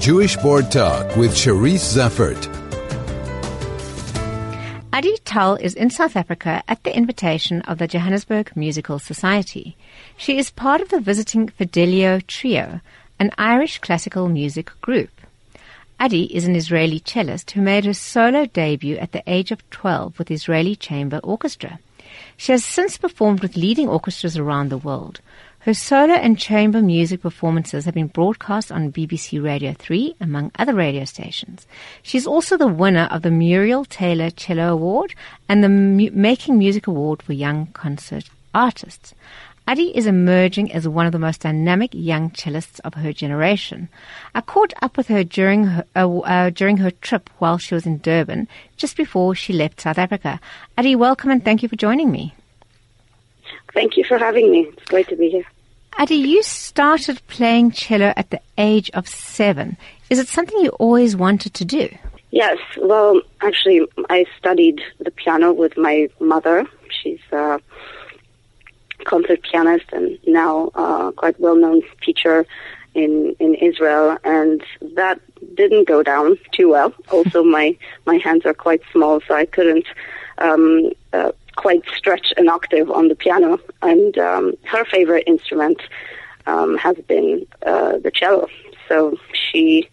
Jewish Board Talk with Charisse Zeifert. Adi Tal is in South Africa at the invitation of the Johannesburg Musical Society. She is part of the visiting Fidelio Trio, an Irish classical music group. Adi is an Israeli cellist who made her solo debut at the age of 12 with Israeli Chamber Orchestra. She has since performed with leading orchestras around the world. Her solo and chamber music performances have been broadcast on BBC Radio 3, among other radio stations. She's also the winner of the Muriel Taylor Cello Award and the Making Music Award for Young Concert Artists. Adi is emerging as one of the most dynamic young cellists of her generation. I caught up with her during her, uh, uh, during her trip while she was in Durban, just before she left South Africa. Adi, welcome and thank you for joining me. Thank you for having me. It's great to be here. Adi, you started playing cello at the age of seven. Is it something you always wanted to do? Yes. Well, actually, I studied the piano with my mother. She's a concert pianist and now uh, quite well-known teacher in in Israel, and that didn't go down too well. Also, my my hands are quite small, so I couldn't um, uh, quite stretch an octave on the piano. And um, her favorite instrument um, has been uh, the cello, so she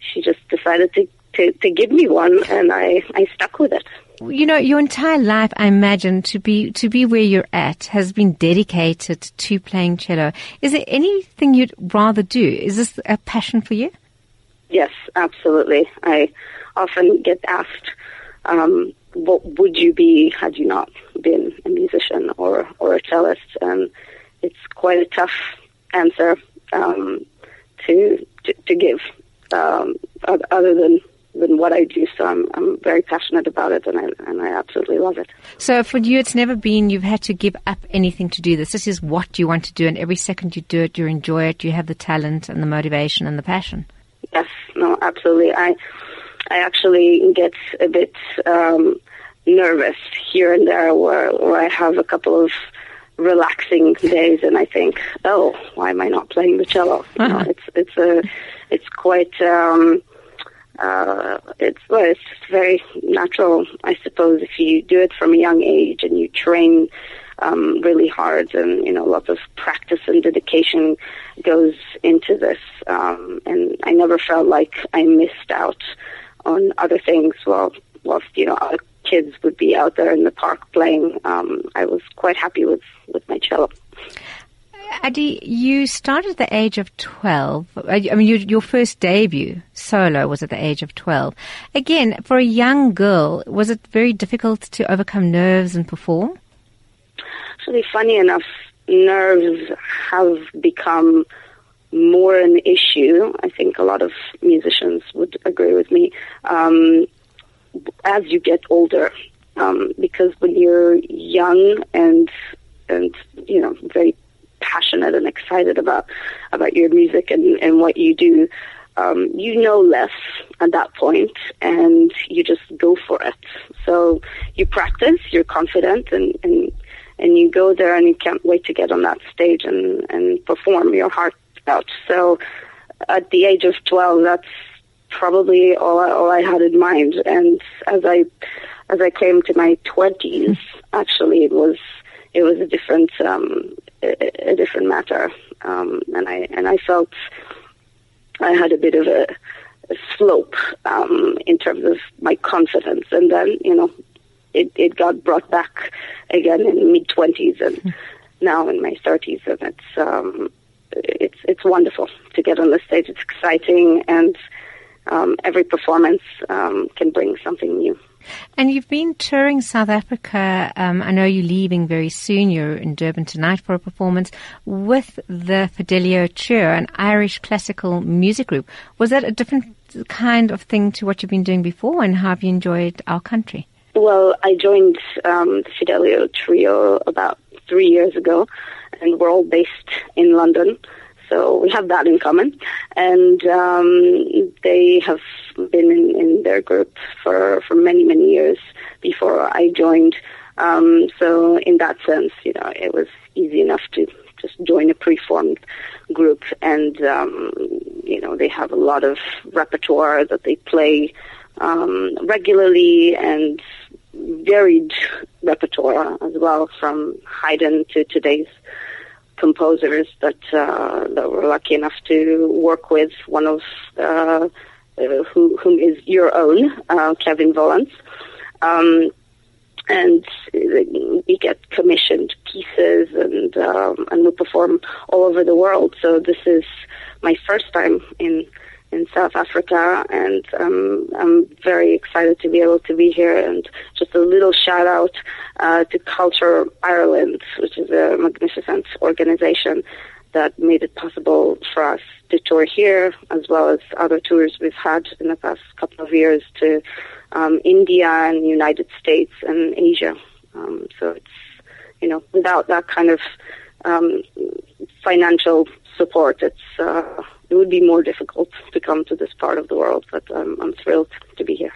she just decided to, to to give me one, and I I stuck with it you know, your entire life, I imagine, to be to be where you're at has been dedicated to playing cello. Is there anything you'd rather do? Is this a passion for you? Yes, absolutely. I often get asked, um, "What would you be had you not been a musician or or a cellist?" And it's quite a tough answer um, to, to, to give, um, other than than what I do. So I'm I'm very passionate about it, and I and I absolutely love it. So for you, it's never been you've had to give up anything to do this. This is what you want to do, and every second you do it, you enjoy it. You have the talent and the motivation and the passion. Yes, no, absolutely. I I actually get a bit um, nervous here and there where where I have a couple of relaxing days and I think, oh, why am I not playing the cello? You know, it's it's a it's quite um uh, it's well, it's very natural, I suppose, if you do it from a young age and you train um, really hard, and you know, lots of practice and dedication goes into this. Um, and I never felt like I missed out on other things. Well, whilst you know, other kids would be out there in the park playing, um, I was quite happy with with my cello. Adi, you started at the age of 12. I mean, you, your first debut solo was at the age of 12. Again, for a young girl, was it very difficult to overcome nerves and perform? Actually, funny enough, nerves have become more an issue. I think a lot of musicians would agree with me. Um, as you get older, um, because when you're young and and you know very passionate and excited about about your music and, and what you do, um, you know less at that point and you just go for it. So you practice, you're confident and, and and you go there and you can't wait to get on that stage and, and perform your heart out. So at the age of 12, that's probably all I, all I had in mind. And as I, as I came to my 20s, actually it was, it was a different, um, a, a different matter. Um, and I and I felt I had a bit of a, a slope um, in terms of my confidence, and then you know it it got brought back again in mid twenties and mm. now in my thirties, and it's um, it's it's wonderful to get on the stage. It's exciting, and um, every performance um, can bring something new. And you've been touring South Africa. Um, I know you're leaving very soon. You're in Durban tonight for a performance with the Fidelio Trio, an Irish classical music group. Was that a different kind of thing to what you've been doing before, and how have you enjoyed our country? Well, I joined um, the Fidelio Trio about three years ago, and we're all based in London. So we have that in common. And um, they have been in, in, their group for, for many, many years before I joined. Um, so in that sense, you know, it was easy enough to just join a preformed group and um, you know, they have a lot of repertoire that they play um, regularly and varied repertoire as well, from Haydn to today's composers that uh, that we're lucky enough to work with. One of uh, uh, who, whom is your own, uh, Kevin Volans. Um, and we get commissioned pieces and um, and we perform all over the world. So this is my first time in in South Africa, and um, I'm very excited to be able to be here. And just a little shout out uh, to Culture Ireland, which is a magnificent organization that made it possible for us to tour here, as well as other tours we've had in the past couple of years to um, India and United States and Asia. Um, so it's, you know, without that kind of um, financial support, it's uh, it would be more difficult to come to this part of the world. But um, I'm thrilled to be here.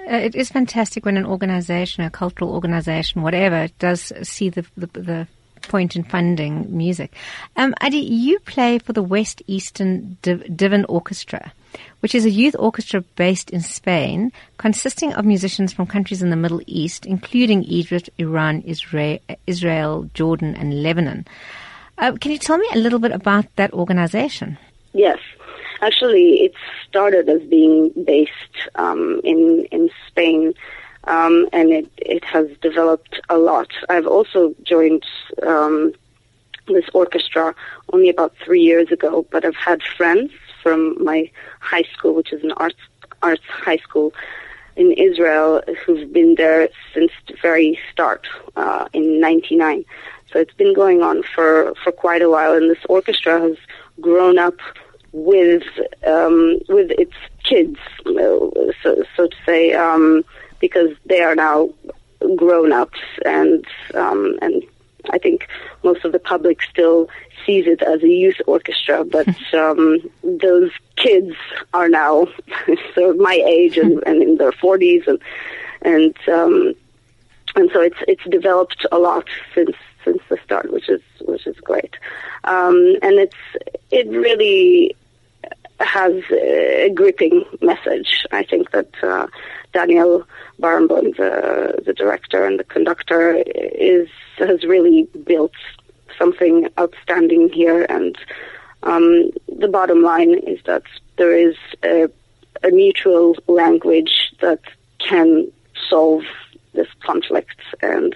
Uh, it is fantastic when an organization, a cultural organization, whatever, does see the, the, the point in funding music. Um, Adi, you play for the West Eastern Div- Orchestra, which is a youth orchestra based in Spain, consisting of musicians from countries in the Middle East, including Egypt, Iran, Israel, Israel Jordan, and Lebanon. Uh, can you tell me a little bit about that organization? Yes. Actually, it started as being based um, in in Spain um, and it, it has developed a lot. I've also joined um, this orchestra only about three years ago, but I've had friends from my high school, which is an arts arts high school in Israel, who've been there since the very start uh, in '99. So it's been going on for for quite a while, and this orchestra has grown up with um, with its kids, so, so to say. Um, because they are now grown ups and um, and I think most of the public still sees it as a youth orchestra, but um, those kids are now sort of my age and, and in their forties and and um, and so it's it's developed a lot since since the start, which is which is great, um, and it's it really has a gripping message. I think that uh, Daniel Barenboim, the the director and the conductor, is has really built something outstanding here. And um, the bottom line is that there is a, a mutual language that can solve this conflict and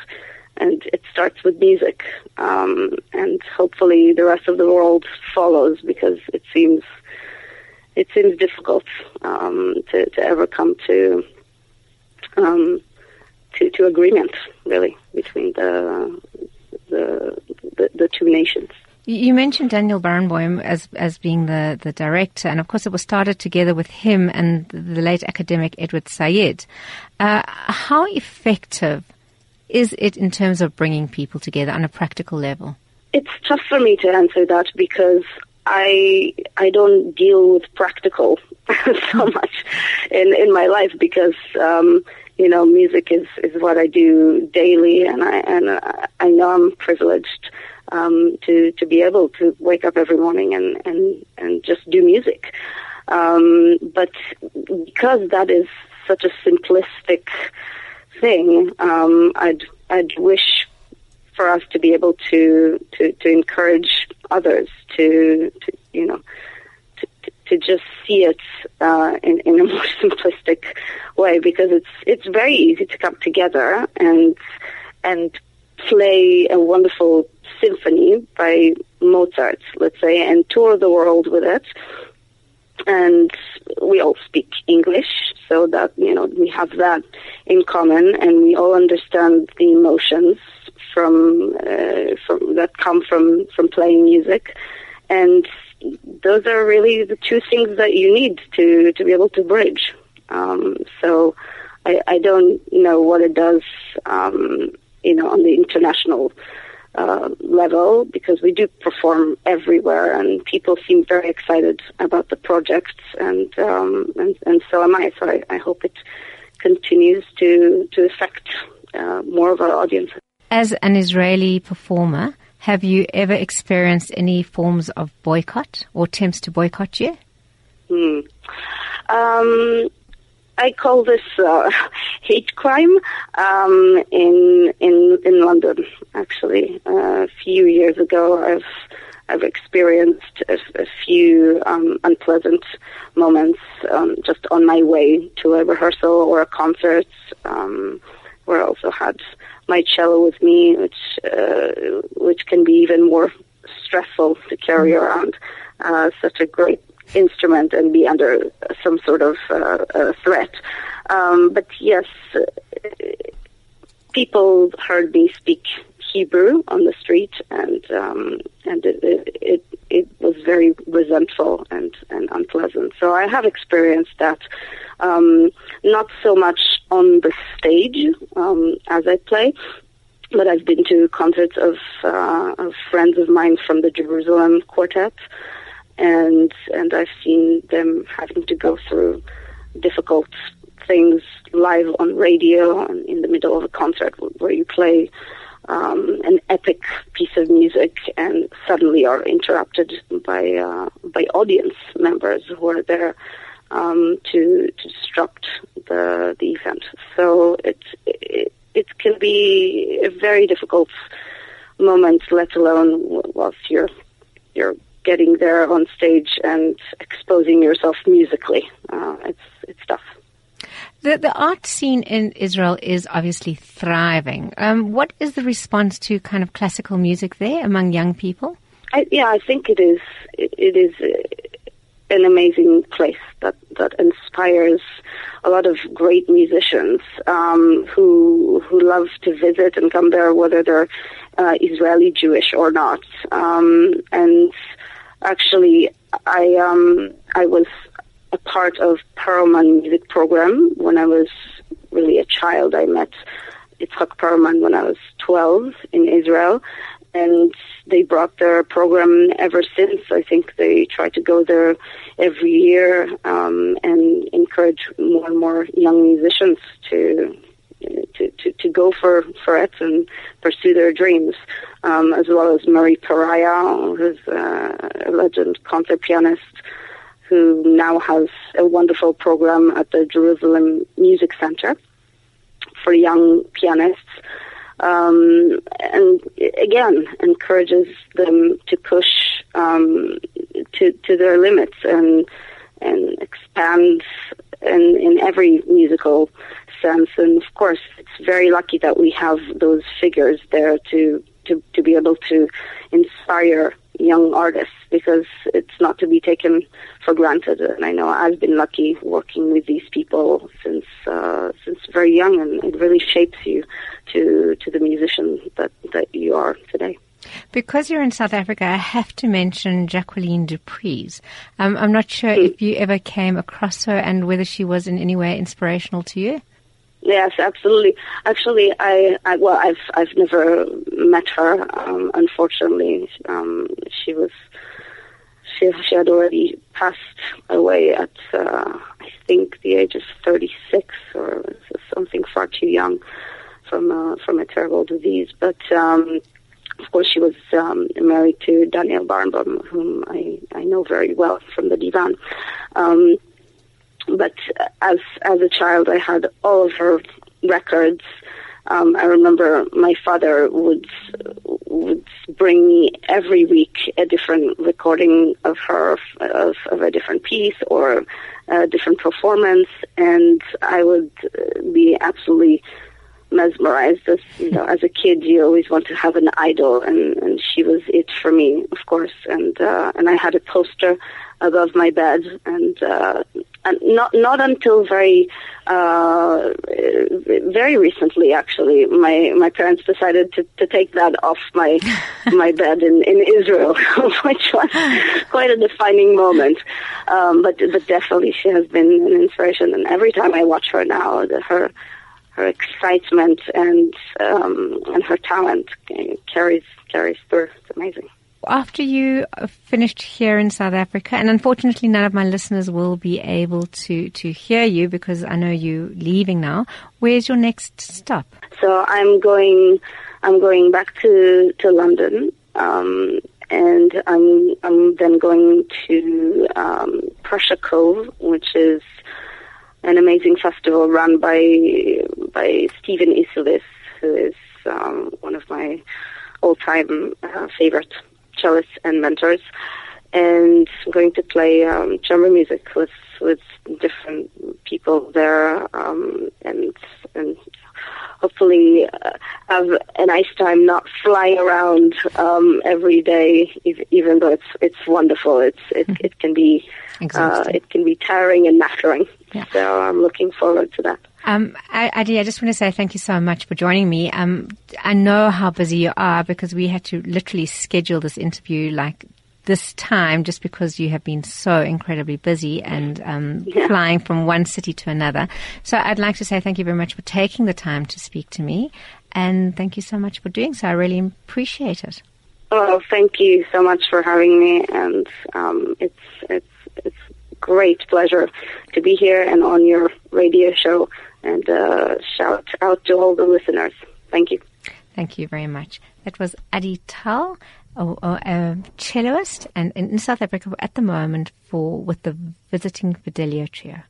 and it starts with music um, and hopefully the rest of the world follows because it seems it seems difficult um, to, to ever come to um, to, to agreement, really, between the, the, the, the two nations. You mentioned Daniel Barenboim as as being the, the director, and of course it was started together with him and the late academic Edward Said. Uh, how effective is it in terms of bringing people together on a practical level? It's tough for me to answer that because I I don't deal with practical so much in in my life because um, you know, music is, is what I do daily, and I and I know I'm privileged um, to to be able to wake up every morning and and and just do music. Um, but because that is such a simplistic thing, um, I'd I'd wish for us to be able to to, to encourage others to, to you know to just see it uh, in, in a more simplistic way because it's it's very easy to come together and and play a wonderful symphony by Mozart, let's say, and tour the world with it. And we all speak English, so that you know we have that in common, and we all understand the emotions from uh, from that come from from playing music, and those are really the two things that you need to to be able to bridge. Um, so I, I don't know what it does, um, you know, on the international uh, level because we do perform everywhere, and people seem very excited about the projects, and um, and, and so am I. So I, I hope it continues to to affect uh, more of our audience. As an Israeli performer, have you ever experienced any forms of boycott or attempts to boycott you? Hmm. Um, I call this uh, hate crime um, in in in London. Actually, uh, a few years ago, I've I've experienced a, a few um, unpleasant moments um, just on my way to a rehearsal or a concert, um, where I also had my cello with me, which uh, which can be even more stressful to carry around. Uh, such a great instrument and be under some sort of uh, threat. Um, but yes, people heard me speak Hebrew on the street, and um, and it, it it was very resentful and and unpleasant. So I have experienced that, um, not so much on the stage um, as I play, but I've been to concerts of uh, of friends of mine from the Jerusalem Quartet and and I've seen them having to go through difficult things live on radio and in the middle of a concert where you play um, an epic piece of music and suddenly are interrupted by uh, by audience members who are there um, to to disrupt the the event. So it, it it can be a very difficult moment, let alone whilst you're you're getting there on stage and exposing yourself musically. Uh, it's it's tough. The, the art scene in Israel is obviously thriving. Um, what is the response to kind of classical music there among young people? I, yeah, I think it is. It, it is an amazing place that that inspires a lot of great musicians um, who who love to visit and come there, whether they're uh, Israeli Jewish or not. Um, and Actually, I um, I was a part of Perlman music program when I was really a child. I met Itzhak Perlman when I was 12 in Israel, and they brought their program ever since. I think they try to go there every year um, and encourage more and more young musicians to to, to, go for, for it and pursue their dreams, um, as well as Murray Perahia, who's uh, a legend concert pianist who now has a wonderful program at the Jerusalem Music Center for young pianists. Um, and again, encourages them to push um, to to their limits and and expand in, in every musical sense. And of course, it's very lucky that we have those figures there to, to, to be able to inspire young artists because it's not to be taken for granted. And I know I've been lucky working with these people since uh, since very young, and it really shapes you to to the musician that that you are today. Because you're in South Africa, I have to mention Jacqueline du Pré's. Um, I'm not sure mm. if you ever came across her and whether she was in any way inspirational to you. Yes, absolutely. Actually, I, I well, I've I've never met her. Um, unfortunately, um, she was she she had already passed away at uh, I think the age of 36 or something far too young from uh, from a terrible disease. But um, of course, she was um, married to Daniel Barenboim, whom I I know very well from the divan. Um, but as as a child, I had all of her records. Um, I remember my father would would bring me every week a different recording of her of, of a different piece or a different performance, and I would be absolutely mesmerized. As you know, as a kid, you always want to have an idol, and and she was it for me, of course. And uh, and I had a poster above my bed, and uh, and not not until very uh, very recently, actually, my my parents decided to, to take that off my my bed in in Israel, which was quite a defining moment. Um, but but definitely, she has been an inspiration, and every time I watch her now, the, her her excitement and um, and her talent carries carries through. It's amazing. After you finished here in South Africa, and unfortunately none of my listeners will be able to, to hear you because I know you're leaving now. Where's your next stop? So I'm going, I'm going back to, to London, um, and I'm, I'm then going to um, Prussia Cove, which is an amazing festival run by by Steven Isserlis, who is um, one of my all-time uh, favorite cellists and mentors. And I'm going to play um, chamber music with with different people there, um, and and hopefully uh, have a nice time not flying around um, every day, even though it's it's wonderful. It's it, mm-hmm. it can be uh, it can be tiring and knackering. Yeah. So I'm looking forward to that. Um, Adi, I just want to say thank you so much for joining me. Um, I know how busy you are because we had to literally schedule this interview like this time just because you have been so incredibly busy and um, yeah. flying from one city to another. So I'd like to say thank you very much for taking the time to speak to me, and thank you so much for doing so. I really appreciate it. Well, thank you so much for having me, and um, it's it's it's great pleasure to be here and on your radio show. And uh, shout out to all the listeners. Thank you. Thank you very much. That was Adi Tal a, a celloist and in South Africa at the moment for with the visiting Fidelio trio.